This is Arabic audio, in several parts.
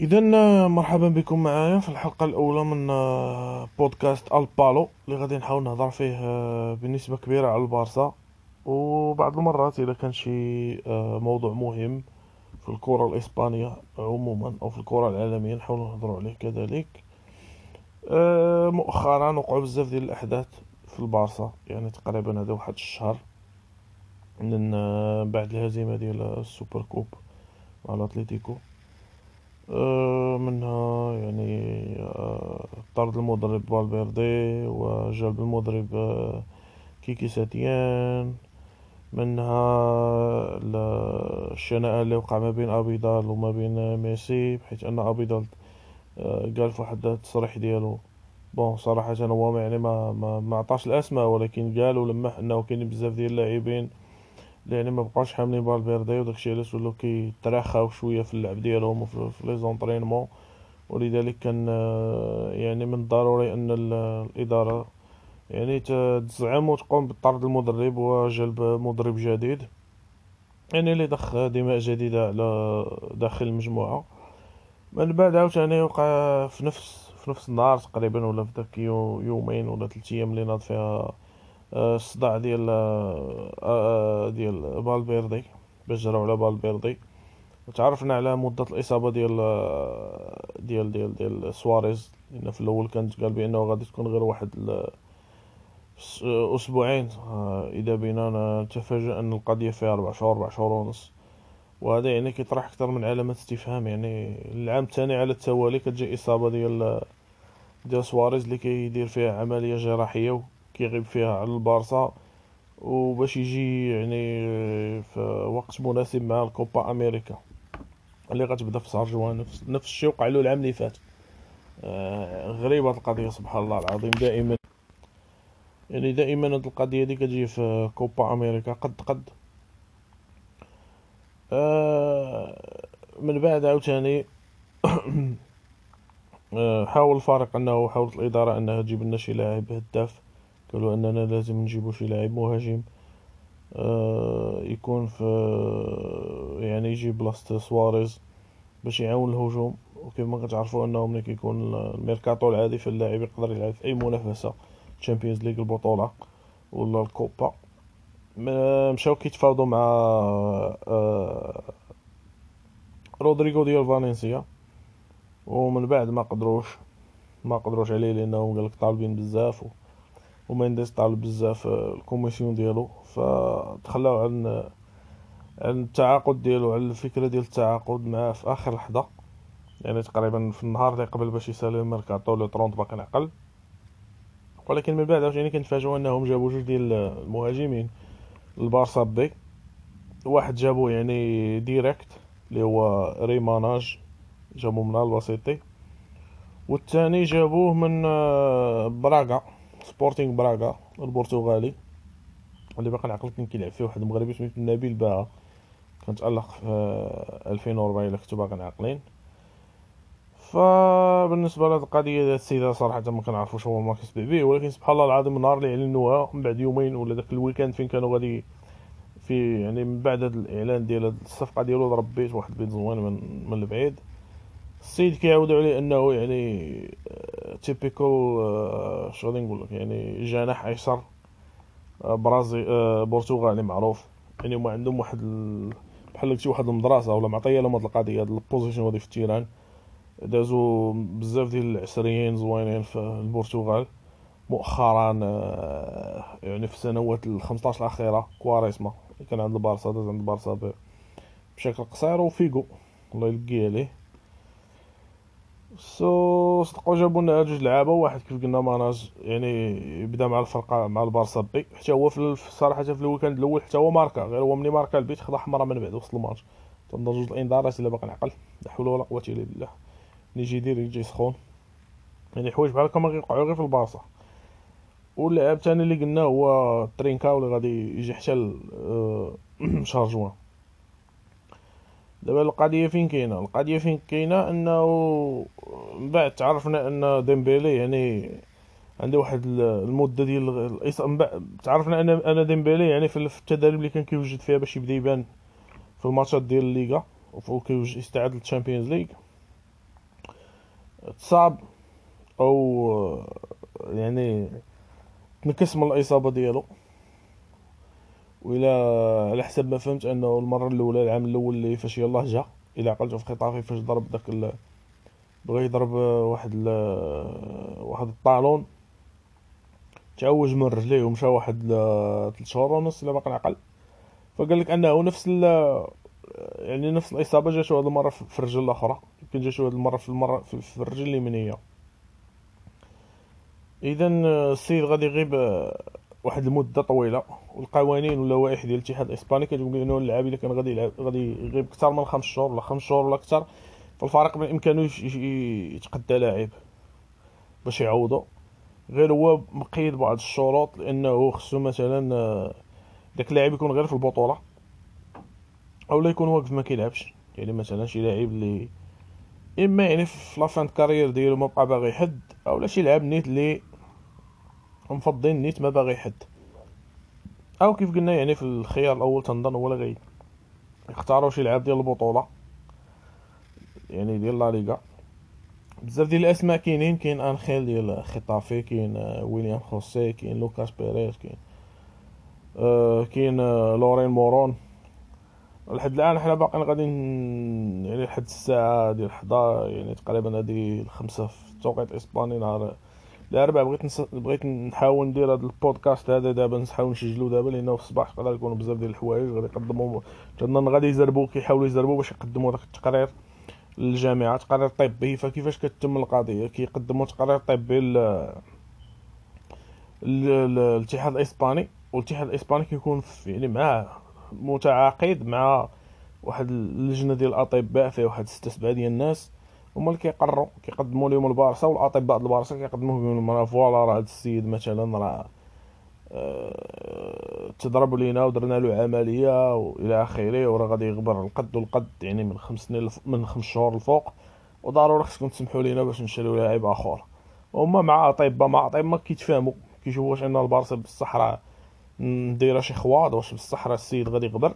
اذا مرحبا بكم معايا في الحلقة الأولى من آه، بودكاست ألبالو اللي غادي نحاول نهضر فيه آه، بنسبة كبيرة على البارسا. وبعض المرات إذا كان شي آه، موضوع مهم في الكرة الإسبانية عموما أو في الكرة العالمية نحاول نهضروا عليه كذلك. مؤخرا وقعوا بزاف ديال الأحداث في البارسا يعني تقريبا هذا واحد الشهر من بعد الهزيمة ديال ال Super Coupe مع الأتليتيكو. منها يعني آه، طرد المدرب فالفيردي وجلب المدرب آه، كيكي ساتيان. منها الشنآن اللي وقع ما بين ابيدال وما بين ميسي بحيث أن ابيدال قال في واحد التصريح ديالو. bon صراحة هو يعني ما ما, ما عطاش الأسماء ولكن قال ولمح أنه كاين بزاف ديال اللاعبين يعني ما بقاوش حاملين بالفيردي وداكشي علاش ولاو كيتراخاو شوية في اللعب ديالهم وفي لي زونطرينمون ولذلك كان آه، يعني من الضروري أن الإدارة يعني تزعم وتقوم بطرد المدرب وجلب مدرب جديد. يعني اللي ضخ دماء جديدة على داخل المجموعة. من بعد عاوتاني وقع في نفس في نفس النهار تقريبا ولا في داك يومين ولا ثلاث أيام اللي ناض فيها الصداع ديال آه، آه، ديال بالبيردي باش جراو على بالبيردي تعرفنا على مدة الإصابة ديال آه، ديال ديال ديال سواريز. لأن في الأول كانت قال بأنه غادي تكون غير واحد أسبوعين. إذا بينا نتفاجأ أن القضية فيها ربع شهور ربع شهور ونص. وهذا يعني كيطرح أكثر من علامة استفهام. يعني العام الثاني على التوالي كتجي إصابة ديال ديال سواريز اللي كيدير فيها عملية جراحية. كيغيب فيها على البارسا وباش يجي يعني في وقت مناسب مع الكوبا أمريكا اللي غتبدا في شهر جوان. نفس, نفس الشيء وقع له العام اللي فات. آه غريبة القضية سبحان الله العظيم. دائما يعني دائما هاد القضية دي كتجي في كوبا أمريكا قد قد. آه من بعد عاوتاني آه حاول الفريق أنه حاولت الإدارة أنها تجيب لنا شي لاعب هداف. قالوا أننا لازم نجيبو شي لاعب مهاجم آه يكون في يعني يجي بلاصة سواريز باش يعاون الهجوم. وكما كتعرفوا أنه ملي كيكون الميركاتو العادي فاللاعب يقدر يلعب في أي منافسة Champions League البطولة ولا الكوبا. مشاو كيتفاوضوا مع آه رودريغو ديال فالنسيا. ومن بعد ما قدروش ما قدروش عليه لأنهم قالك طالبين بزاف. ومينديز طالب بزاف ال commission ديالو. فتخلاو عن عن التعاقد ديالو على الفكرة ديال التعاقد معاه في آخر لحظة. يعني تقريبا في النهار اللي قبل باش يسالي الميركاتو le 30 باقي نعقل ولكن من بعد عاوتاني كنتفاجئوا أنهم جابوا جوج ديال المهاجمين. البارسا B واحد جابوه يعني direct اللي هو ري ماناج جابوه من ألباسيتي والثاني جابوه من آه، براغا. سبورتينغ براغا البرتغالي اللي باقي نعقل كان كيلعب فيه واحد المغربي سميتو نبيل باها كان تألق في 2004 إلا كنتو باقي عاقلين. فبالنسبة لهاد القضية ديال السيد صراحة ما كنعرفوش هو ما كيسبق به ولكن سبحان الله العظيم النهار اللي اعلنوها من بعد يومين ولا داك ال weekend فين كانوا غادي في يعني من بعد هذا الإعلان ديال هاد الصفقة ديالو ضرب بيت واحد البيت زوين من من البعيد. السيد كيعاودوا عليه انه يعني typical آه، شنو غادي نقول لك؟ يعني جناح أيسر آه، برازي آه، برتغالي معروف. يعني هما عندهم واحد بحال قلتي واحد المدرسة ولا معطية لهم هاد القضية هاد ال position هادي في ال terrain. دازو بزاف ديال العسريين زوينين في البرتغال. مؤخرا يعني في السنوات ال 15 الأخيرة كواريسما كان عند البارسا داز عند البارسا بشكل قصير وفيغو الله يلقي عليه. so صدقوا جابوا لنا جوج لعابة واحد كيف قلنا ماناج يعني بدا مع الفرقة مع البارسا B حتى هو في الصراحة في ال weekend الأول حتى هو ماركا غير هو ملي ماركا البيت خدا حمراء من بعد وسط الماتش. تنظن جوج الإنذارات إلا باقي نعقل لا حول ولا قوة إلا بالله. نيجي يدير يجي سخون يعني حوايج بحال هكا ما كيوقعوا غير في البارسا. واللاعب الثاني اللي قلنا هو ترينكا اللي غادي يجي حتى شهر جوان دابا القضية فين كاينة؟ القضية فين كاينة أنه من بعد تعرفنا أن ديمبيلي يعني عنده واحد المدة ديال تعرفنا ان أنا ديمبيلي يعني في التدريب اللي كان كيوجد فيها باش يبدأ يبان في الماتشات ديال الليغا وكيوجد يستعد لل Champions League. تصاب أو يعني تنكس من الإصابة ديالو. وإلا على حسب ما فهمت أنه المرة الأولى العام الأول اللي فاش يلاه جا إلى عقلتو في خطافي فاش ضرب داك. بغى يضرب واحد ال... واحد ال talon. تعوج من رجليه ومشى واحد ثلاث شهور ونص الا باقي نعقل فقال لك أنه نفس ال... يعني نفس الإصابة جاتو هذه المرة في الرجل الأخرى. يمكن جاتو هذه المرة في المرة في الرجل اليمينية. اذا السيد غادي يغيب واحد المدة طويلة والقوانين واللوائح ديال الاتحاد الإسباني كتقول انه اللاعب الا كان غادي يلعب غادي يغيب أكثر من خمس شهور ولا خمس شهور ولا أكثر فالفريق بامكانه يتقدى لاعب باش يعوضو. غير هو مقيد بعض الشروط لأنه خصو مثلا داك اللاعب يكون غير في البطولة أو لا يكون واقف ما كيلعبش. يعني مثلا شي لاعب اللي إما يعني في la fin carrière ديالو ما بقى باغي حد أو لا شي لاعب نيت اللي مفضين نيت ما باغي حد. أو كيف قلنا يعني في الخيار الأول تنظن هو غي يختاروا شي لعاب ديال البطولة. يعني ديال لا ليغا. بزاف ديال الأسماء كاينين كاين انخيل ديال خطافي كاين ويليام خوسي كاين لوكاس بيريز كاين آه كاين لورين مورون. لحد الآن حنا باقيين غادي يعني لحد الساعة ديال 11 يعني تقريبا هادي الخمسة في التوقيت الإسباني نهار الاربعاء بغيت نس... بغيت نحاول ندير هذا البودكاست هذا دابا نحاول نسجلو دابا لأنه في الصباح يقدر يكونوا بزاف ديال الحوايج غادي يقدموا تنظن غادي يزربوا كيحاولوا يزربوا باش يقدموا داك التقرير للجامعة تقرير طبي. فكيفاش كتتم القضية؟ كيقدموا تقرير طبي ل الاتحاد الإسباني والاتحاد الإسباني كيكون يعني مع متعاقد مع واحد اللجنة ديال الأطباء فيها واحد ستة سبعة ديال الناس. هما اللي كيقرروا كيقدموا لهم البارسا والأطباء ديال البارسا كيقدموا لهم. راه فوالا راه هذا السيد مثلا راه أه تضرب لينا ودرنا له عملية وإلى آخره وراه غادي يغبر القد والقد يعني من خمس سنين من خمس شهور الفوق. وضروري خصكم تسمحوا لينا باش نشريو لاعب آخر. هما مع أطباء مع أطباء كيتفاهموا كيشوفوا واش أن البارسا بصح راه نديرها شي خواد واش بصح راه السيد غادي يغبر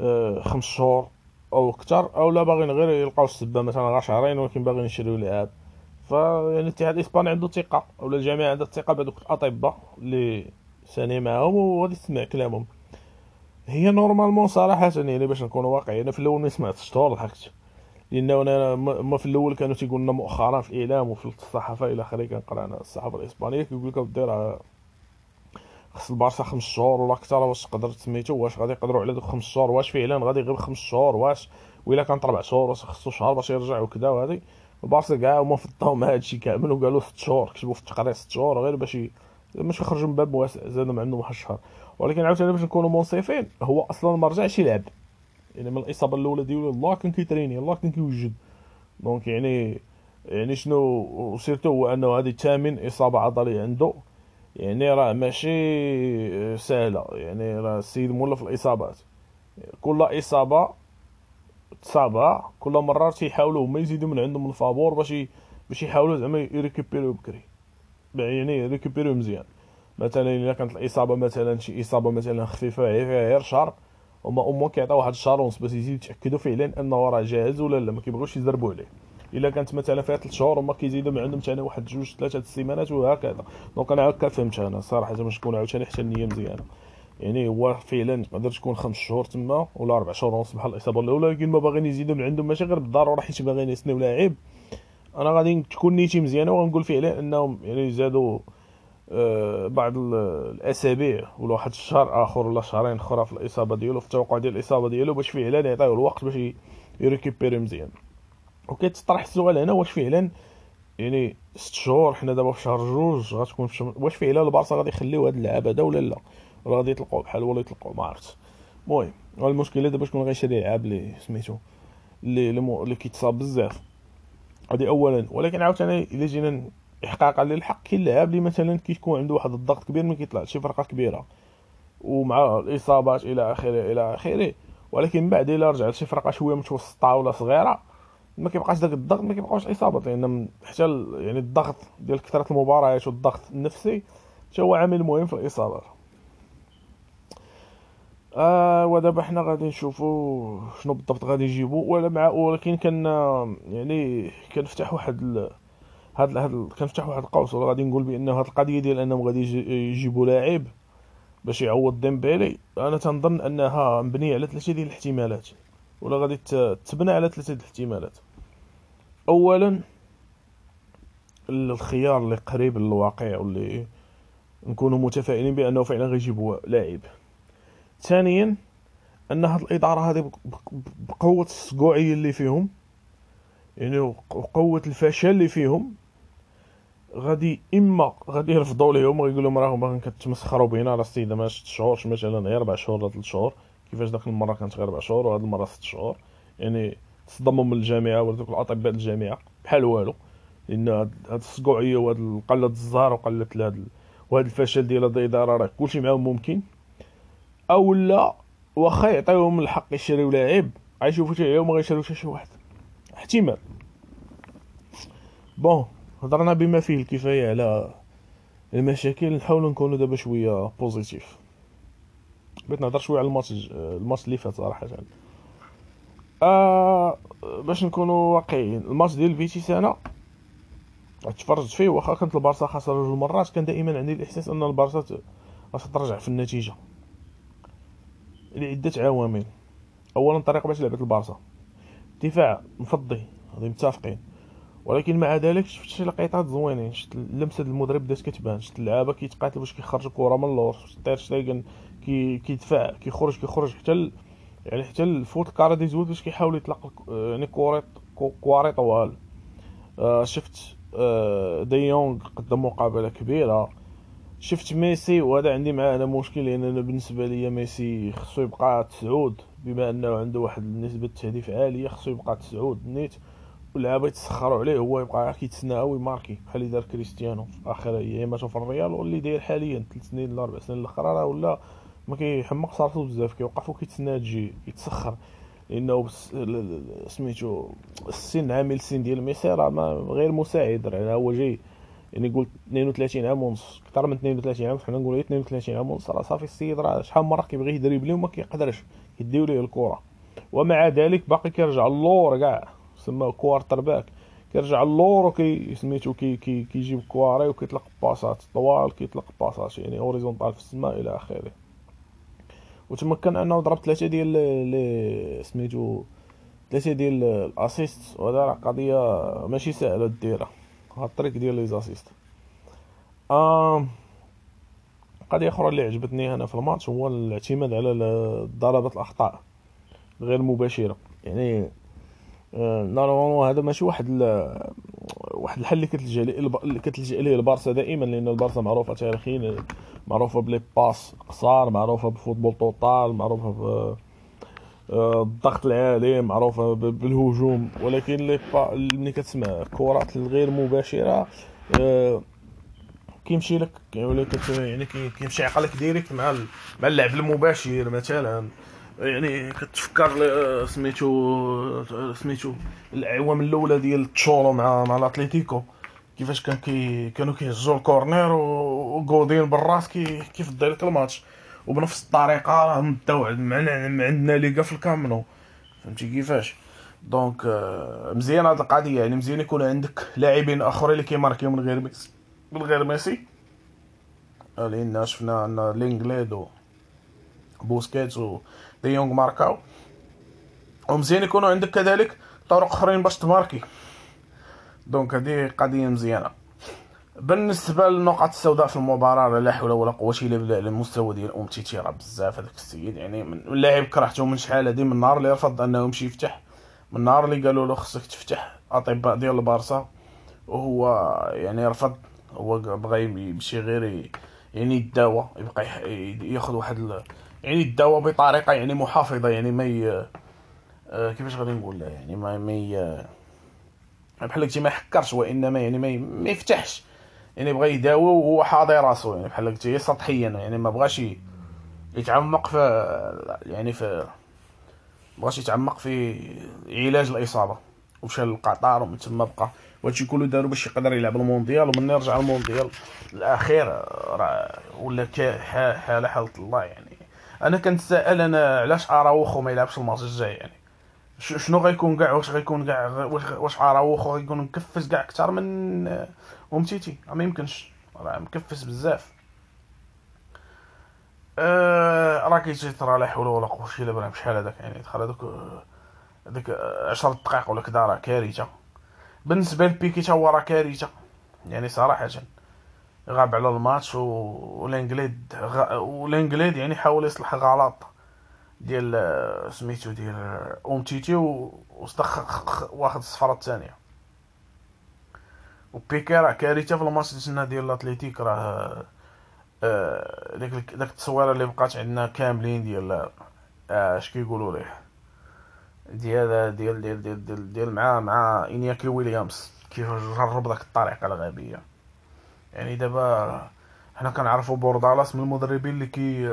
أه خمس شهور. أو أكثر أو لا باغيين غير يلقاو السبة مثلا غير شهرين ولكن باغيين يشريو لعاب فيعني الاتحاد الاسباني عنده ثقة ولا الجميع عندها الثقه بهذوك الأطباء اللي ساني معاهم وغادي تسمع كلامهم. هي normalement صراحة يعني باش نكونوا واقعيين أنا في الأول ما سمعتش طول ضحكت لأنه أنا ما في الأول كانوا تيقول لنا مؤخرا في الاعلام وفي الصحافة إلى آخره كنقرأ أنا الصحافة الإسبانية كيقول لك دير خص البارسا خمس شهور ولا أكثر واش تقدر سميتو؟ واش غادي يقدروا على دوك خمس شهور؟ واش فعلا غادي يغيب خمس شهور؟ واش؟ وإلا كانت ربع شهور واش خصو شهر باش يرجع وكذا وهادي؟ البارسا كاع هما فضاو مع هادشي كامل وقالوا ست شهور كتبوا في التقرير ست شهور غير باش باش يخرجوا من باب واسع زاد ما عندهم واحد الشهر. ولكن عاوتاني باش نكونوا منصفين هو أصلا ما رجعش يلعب. يعني من الإصابة الأولى ديالو يالله كان كيتريني يالله كان كيوجد. donc يعني يعني شنو و surtout هو أنه هذه ثامن إصابة عضلية عنده. يعني راه ماشي سهلة. يعني راه السيد مولف الإصابات. كل إصابة تصابها كل مرة تيحاولوا هما يزيدوا من عندهم الفابور باش باش يحاولوا زعما يريكوبيريو بكري. يعني يريكوبيريو مزيان. مثلا إلا كانت الإصابة مثلا شي إصابة مثلا خفيفة فيها غير شهر هما امو كيعطيو واحد الشهر ونص باش يزيدوا يتأكدوا فعلا أنه راه جاهز ولا لا ما كيبغيوش يزربوا عليه. إلا كانت مثلا فيها 3 شهور هما كيزيدوا من عندهم ثاني واحد جوج ثلاثة السيمانات وهكذا. donc أنا هكا فهمت أنا صراحة باش نكون عاوتاني حتى النية مزيانة. يعني هو فعلا تقدر تكون خمس شهور تما ولا أربع شهور ونص بحال الإصابة الأولى ولكن ما باغيين يزيدوا من عندهم ماشي غير بالضرورة حيت باغيين يسنيو لاعب. أنا غادي تكون نيتي مزيانة وغنقول فعلا أنهم يعني زادوا آه بعض الأسابيع ولا واحد الشهر آخر ولا شهرين أخرى في الإصابة ديالو في التوقع ديال الإصابة ديالو باش فعلا يعطيو الوقت باش يريكوبيري مزيان وكيتطرح السؤال هنا واش فعلا يعني ست شهور حنا دابا في شهر جوج غتكون واش فعلا البارسا غادي يخليو هاد اللعابة هذا ولا لا؟ ولا غادي يطلقوا بحال ولا يطلقوا ما عرفتش. المهم المشكلة دابا شكون غيشري لعاب اللي سميتو اللي اللي كيتصاب بزاف. هذه اولا. ولكن عاوتاني الا جينا احقاقا للحق كاين لعاب اللي مثلا كيكون عنده واحد الضغط كبير ما كيطلعش شي فرقات كبيرة. ومع الإصابات إلى اخره إلى آخره. ولكن بعد إلا رجعت شي فرقة شوية متوسطة ولا صغيرة ما كيبقاش داك الضغط ما كيبقاوش اصابات لأن حتى يعني الضغط ديال كثرة المباريات والضغط النفسي حتى هو عامل مهم في الاصابات آه ودابا حنا غادي نشوفوا شنو بالضبط غادي يجيبوا ولا مع ولكن كان يعني كنفتح واحد ال... هاد هاد كنفتح واحد القوس ولا غادي نقول بان هاد القضية ديال أنهم غادي يجيبوا لاعب باش يعوض ديمبيلي أنا تنظن أنها مبنية على ثلاثة ديال الاحتمالات. ولا غادي تبنى على ثلاثة الاحتمالات. اولا الخيار اللي قريب للواقع واللي نكونوا متفائلين بأنه فعلا غيجيبوا لاعب. ثانيا أن هاد الإدارة هذه بقوة السقوعيه اللي فيهم يعني وقوه الفشل اللي فيهم غادي إما غادي يرفضوا ليهم ويقول لهم راهم باغيين كتمسخروا بينا على السيدة ما ست شهور مثلا غير أربع شهور ولا ثلاث شهور. كيفاش داك المرة كانت غير أربع شهور وهاد المرة ست شهور. يعني تصدموا من الجامعة ولا دوك الاطباء الجامعة بحال والو. لأن هاد السقوعيه وهاد قلة الزهر وقلة هاد وهاد الفشل ديال هاد الإدارة راه كلشي معاهم ممكن. أو لا واخا يعطيوهم الحق يشريو لاعب غيشوفوا حتى هما غيشريو حتى شي واحد. احتمال. bon هضرنا بما فيه الكفاية على المشاكل نحاولوا نكونوا دابا شوية positif بغيت نهضر شوية على الماتش الماتش اللي فات صراحة. آه باش نكونوا واقعيين الماتش ديال بيتيس أنا تفرجت فيه واخا كانت البارسا خاسرة جوج مرات كان دائما عندي الإحساس أن البارسا غترجع في النتيجة لعدة عوامل. اولا الطريقة باش لعبت البارسا. دفاع مفضي هذه متفقين. ولكن مع ذلك شفت شي لقيطات زوينين شفت لمسه المدرب بدات كتبان شفت اللعابة كيتقاتلوا باش كيخرجوا الكره من اللور شفت شتيغن كي كيدفع كيخرج كيخرج حتى ال... يعني حتى الفوت carré dix-huit باش كيحاول يطلق يعني كوريط كواري طوال. آه شفت آه دي يونغ قدم مقابلة كبيرة. شفت ميسي وهذا عندي معاه أنا مشكل لأن أنا بالنسبة لي ميسي خصو يبقى تسعود بما أنه عنده واحد نسبه تهديف عالية خصو يبقى تسعود نيت. واللعابه يتسخروا عليه هو يبقى كيتسنى ويماركي بحال اللي دار كريستيانو في اخر اياماته في الريال واللي داير حاليا ثلاث سنين ولا أربع سنين الأخرى راه ولا ما كيحمق راسو بزاف كيوقف وكيتسنى تجي يتسخر. لأنه سميتو السن عامل السن ديال ميسي راه غير مساعد راه هو جاي. يعني قلت 32 عام ونص أكثر من 32 عام حنا نقولوا 32 عام ونص راه صافي السيد راه شحال مرة كيبغي يدريبلي وما كيقدرش يديو ليه الكرة. ومع ذلك باقي كيرجع اللور كاع. سماه quarterback كيرجع اللور وكي سميتو كي كي كيجيب كواري وكيطلق باسات طوال كيطلق باسات يعني horizontal في السماء إلى آخره. وتمكن أنه ضرب ثلاثة ديال لي سميتو ثلاثة ديال ال assist وهذا راه قضية ماشي سهلة ديرها. هاد الطريق ديال les assists آه قضية أخرى اللي عجبتني أنا في الماتش هو الاعتماد على ضربات الأخطاء غير مباشرة. يعني normalement هذا ماشي واحد واحد الحل اللي كتلجأ اللي كتلجأ ليه البارسا دائما لأن البارسا معروفة تاريخيا معروفة ب les passes قصار معروفة ب football total معروفة ب الضغط العالي معروفة بالهجوم. ولكن لي ملي كتسمع الكرات الغير مباشرة آه، كيمشي لك يعني يعني كيمشي عقلك direct مع مع اللعب المباشر مثلا. يعني كتفكر آه، سميتو سميتو الاعوام الأولى ديال تشولو مع مع الأتليتيكو. كيفاش كان كي كانوا كيهزوا ال corner وغودين بالراس كي كيفضي لك الماتش. وبنفس الطريقة راه داو عندنا ليغا في الكامنو. فهمتي كيفاش؟ donc آه، مزيان هاد القضية. يعني مزيان يكون عندك لاعبين آخرين اللي كيماركيو من غير ميسي من غير ميسي. لأن شفنا أن لينغلي و بوسكيتس و دي يونغ ماركاو. ومزيان يكونوا عندك كذلك؟ طرق أخرين باش تماركي. donc هذه قضية مزيانة. بالنسبة للنقط السوداء في المباراة لا حول ولا قوة إلا بالله المستوى ديال امتيتي راه بزاف. هذاك السيد يعني من اللاعب كرهته من شحال هذه؟ من النهار اللي رفض أنه يمشي يفتح. من النهار اللي قالوا له خصك تفتح أطباء ديال البارسا. وهو يعني رفض. هو بغى يمشي غير يعني يداوى يبقى ياخذ واحد يعني يداوى بطريقة يعني محافظة يعني ما ي... آه، كيفاش غادي نقول يعني ما ما بحال قلتي ما يحكرش وإنما يعني ما, يفتحش. يعني بغى يداوي وهو حاضي راسو. يعني بحال قلتي سطحيا يعني ما بغاش يتعمق في يعني في بغاش يتعمق في علاج الإصابة. ومشى للقطار ومن تما بقى. وهادشي كله دارو باش يقدر يلعب المونديال. ومن يرجع المونديال الأخير راه ولا حالة حالة الله يعني. أنا كنتسائل أنا علاش اراوخو ما يلعبش الماتش الجاي يعني. شنو غيكون كاع؟ واش غيكون كاع؟ واش اراوخو غيكون مكفس كاع أكثر من ومتيتي. ما يمكنش. راه مكفس بزاف. أه راه كيترى لا حول ولا قوة إلا بالله بشحال هذاك يعني؟ دخل هذوك هذيك 10 دقائق ولا كذا راه كارثة. بالنسبة لبيكي تا هو راه كارثة. يعني صراحة. غاب على الماتش والإنجليد غ... والإنجليد يعني حاول يصلح غلط ديال سميتو ديال اومتيتي واستخ واخد الصفرة الثانية. وبيكي راه كارثة في الماتش ديال الأتليتيك راه آه، ديك داك التصويرة اللي بقات عندنا كاملين ديال آه، اش كيقولوا ليه؟ ديال ديال ديال ديال ديال, ديال مع مع إنياكي ويليامز كيف جرب داك الطريقة الغبية. يعني دابا حنا كنعرفوا بوردالاس من المدربين اللي كي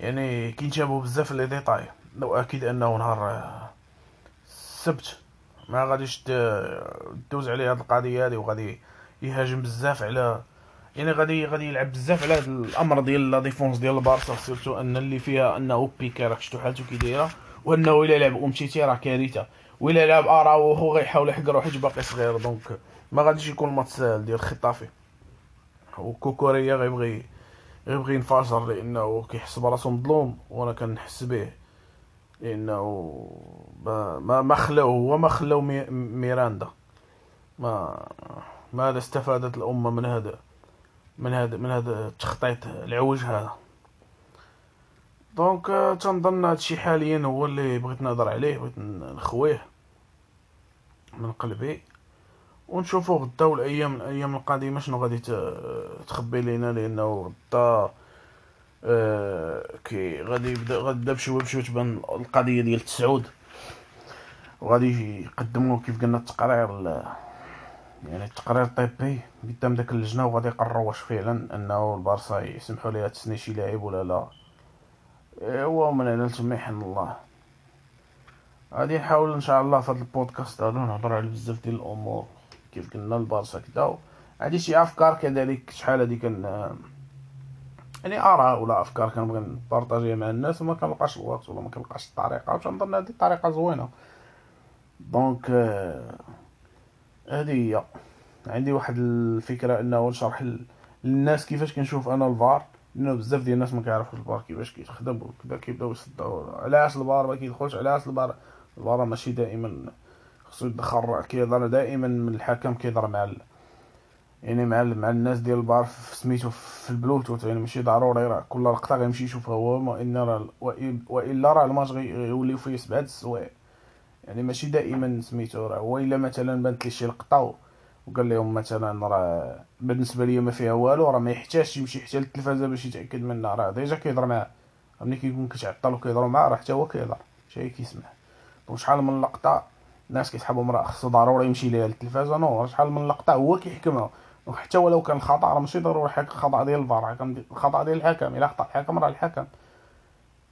يعني كينتبهوا بزاف les détails لو أكيد أنه نهار السبت ما غاديش دوز عليه هاد القضية هادي وغادي يهاجم بزاف على يعني غادي غادي يلعب بزاف على هذا الأمر ديال la défense ديال البارسا surtout أن اللي فيها أنه بيكي راه شفتو حالته كي دايرة وأنه إلا لعب أمتيتي راه كارثة. وإلا لعب آراوخو غيحاول يحقرو حيت باقي صغير donc ما غاديش يكون الماتش ديال خطافي وكوكوريا غيبغي غيبغي ينفجر لأنه كيحس براسو مظلوم وأنا كنحس به. لأنه ما ما خلاو هو ما خلاو ميراندا. ما ماذا استفادت الأمة من هذا من هذا من هذا التخطيط العوج هذا. دونك تنظن هادشي حاليا هو اللي بغيت نهضر عليه بغيت نخويه من قلبي. ونشوفو غدا والايام الأيام القادمة شنو غادي تخبي لينا لأنه غدا آه كي غادي يبدا غدا بشوي بشوي تبان القضية ديال التسعود. وغادي يقدموا كيف قلنا التقرير يعني التقرير الطبي قدام داك اللجنة وغادي يقرروا واش فعلا أنه البارسا يسمحوا ليها تسني شي لاعب ولا لا. ايوا من هنا لتما يحن الله. غادي نحاول إن شاء الله في هذا البودكاست هذا نهضر على بزاف ديال الأمور. كيف قلنا البارسا كدا. عندي شي أفكار كذلك شحال هادي كان يعني آراء ولا أفكار كنبغي نبارطاجيها مع الناس وما كنلقاش الوقت ولا ما كنلقاش الطريقة وتنظن هذه الطريقة زوينة. donc هذه هي. عندي واحد الفكرة أنه نشرح للناس كيفاش كنشوف أنا الفار. لأنه بزاف ديال الناس ما كيعرفوش الفار كيفاش كيخدم وكذا كيبداو يصدعوا علاش الفار ما كيدخلش علاش الفار. الفار ماشي دائما خصو يدخل كيهضر دائما مع الحكم كيهضر مع ال... يعني مع ال... مع الناس ديال الفار في سميتو في البلوتوث. يعني ماشي ضروري راه كل لقطة غيمشي يشوفها هو وان راه والا راه الماتش غيوليو فيه سبعة السوايع. يعني ماشي دائما سميتو راه. هو إلا مثلا بانت لي شي لقطة وقال لهم مثلا راه بالنسبة ليا ما فيها والو راه ما يحتاجش يمشي حتى للتلفازة باش يتأكد منها. راه déjà كيهضر معاه. ملي كيكون كيتعطل وكيهضروا معاه راه حتى هو كيهضر شي كيسمع. donc شحال من لقطة الناس كيسحبهم راه خصو ضروري يمشي ليها للتلفازه non شحال من لقطة هو كيحكمها. حتى ولو كان خطأ راه ماشي ضروري حق خطأ ديال الفار الخطا ديال الحكم. إلا خطأ الحكم راه الحكم.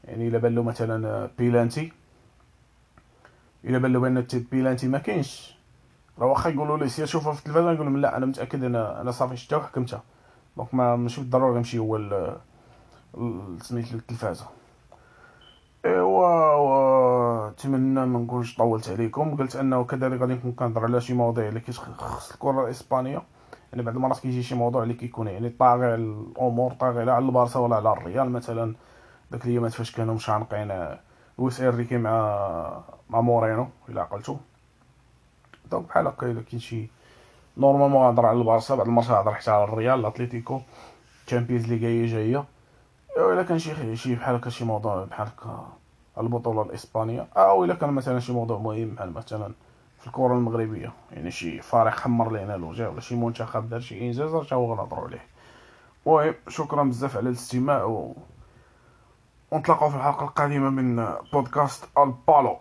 يعني إلا بان له مثلا بيلانتي. إلا بان له بان بيلانتي ما كاينش. راه واخا يقولوا لي سير شوفها في التلفازه نقول لهم لا أنا متأكد أنا أنا صافي شفتها وحكمتها. donc ما ماشي بالضروره نمشي هو سميت التلفازه ايوا نتمنى ما نكونش طولت عليكم. قلت أنه كذلك غادي نكون كنهضر على شي مواضيع اللي كتخص الكرة الإسبانية. يعني بعض المرات كيجي شي موضوع اللي كيكون يعني طاغي على الأمور طاغي على البارسا ولا على الريال مثلا. داك اليومات فاش كانوا مشانقين لويس إنريكي مع مع مورينو إلا عقلتو. donc بحال هكا الا كاين شي normalement غنهضر على البارسا بعد الماتش غنهضر حتى على الريال الأتليتيكو Champions League جاية. جاية إلا كان شي شي بحال هكا شي موضوع بحال هكا البطولة الإسبانية. أو الا كان مثلا شي موضوع مهم بحال مثلا في الكرة المغربية يعني شي فريق حمر لينا الوجه ولا شي منتخب دار شي إنجاز راه هو غنهضروا عليه. المهم شكرا بزاف على الاستماع و ونتلاقاو في الحلقة القادمة من بودكاست البالو.